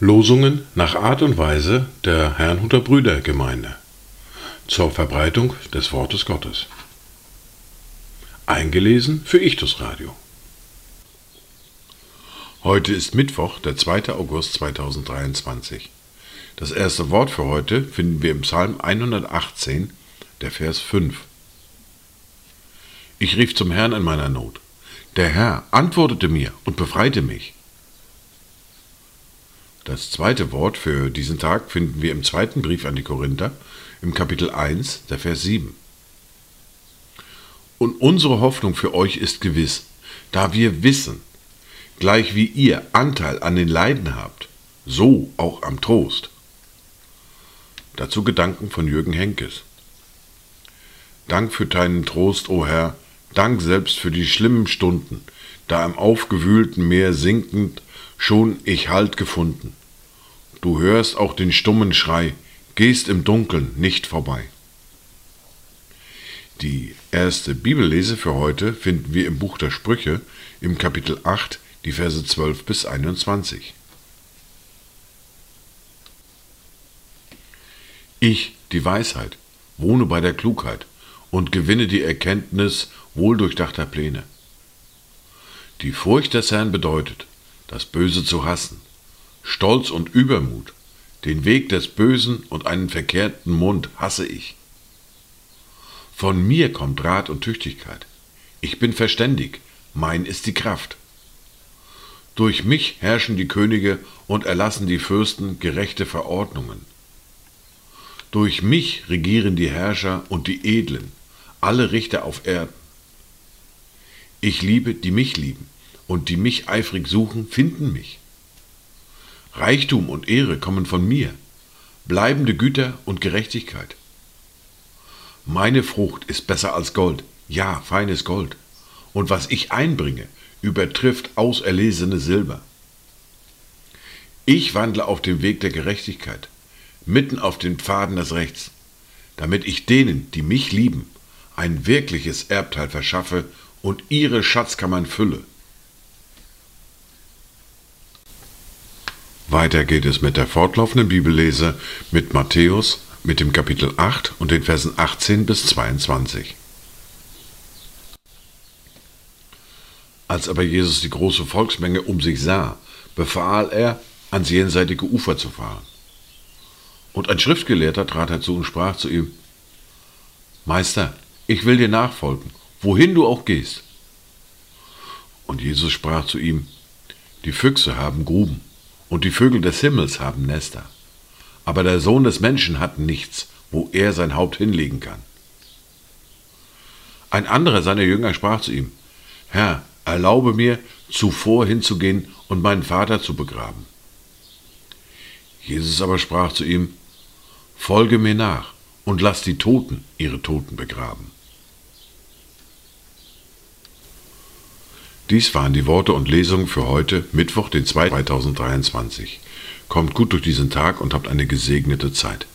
Losungen nach Art und Weise der Herrnhuter Brüdergemeinde zur Verbreitung des Wortes Gottes. Eingelesen für Ichtus Radio. Heute ist Mittwoch, der 2. August 2023. Das erste Wort für heute finden wir im Psalm 118, der Vers 5. Ich rief zum Herrn in meiner Not. Der Herr antwortete mir und befreite mich. Das zweite Wort für diesen Tag finden wir im zweiten Brief an die Korinther, im Kapitel 1, der Vers 7. Und unsere Hoffnung für euch ist gewiss, da wir wissen, gleich wie ihr Anteil an den Leiden habt, so auch am Trost. Dazu Gedanken von Jürgen Henkes. Dank für deinen Trost, o Herr, Dank selbst für die schlimmen Stunden, da im aufgewühlten Meer sinkend schon ich Halt gefunden. Du hörst auch den stummen Schrei, gehst im Dunkeln nicht vorbei. Die erste Bibellese für heute finden wir im Buch der Sprüche im Kapitel 8, die Verse 12 bis 21. Ich, die Weisheit, wohne bei der Klugheit und gewinne die Erkenntnis wohldurchdachter Pläne. Die Furcht des Herrn bedeutet, das Böse zu hassen, Stolz und Übermut, den Weg des Bösen und einen verkehrten Mund hasse ich. Von mir kommt Rat und Tüchtigkeit. Ich bin verständig, mein ist die Kraft. Durch mich herrschen die Könige und erlassen die Fürsten gerechte Verordnungen. Durch mich regieren die Herrscher und die Edlen, alle Richter auf Erden. Ich liebe, die mich lieben, und die mich eifrig suchen, finden mich. Reichtum und Ehre kommen von mir, bleibende Güter und Gerechtigkeit. Meine Frucht ist besser als Gold, ja, feines Gold, und was ich einbringe, übertrifft auserlesene Silber. Ich wandle auf dem Weg der Gerechtigkeit, mitten auf den Pfaden des Rechts, damit ich denen, die mich lieben, ein wirkliches Erbteil verschaffe und ihre Schatzkammern fülle. Weiter geht es mit der fortlaufenden Bibellese mit Matthäus mit dem Kapitel 8 und den Versen 18 bis 22. Als aber Jesus die große Volksmenge um sich sah, befahl er, ans jenseitige Ufer zu fahren. Und ein Schriftgelehrter trat herzu und sprach zu ihm, Meister, ich will dir nachfolgen, wohin du auch gehst. Und Jesus sprach zu ihm, Die Füchse haben Gruben und die Vögel des Himmels haben Nester. Aber der Sohn des Menschen hat nichts, wo er sein Haupt hinlegen kann. Ein anderer seiner Jünger sprach zu ihm, Herr, erlaube mir, zuvor hinzugehen und meinen Vater zu begraben. Jesus aber sprach zu ihm, Folge mir nach und lass die Toten ihre Toten begraben. Dies waren die Worte und Lesungen für heute, Mittwoch, den 2. 2023. Kommt gut durch diesen Tag und habt eine gesegnete Zeit.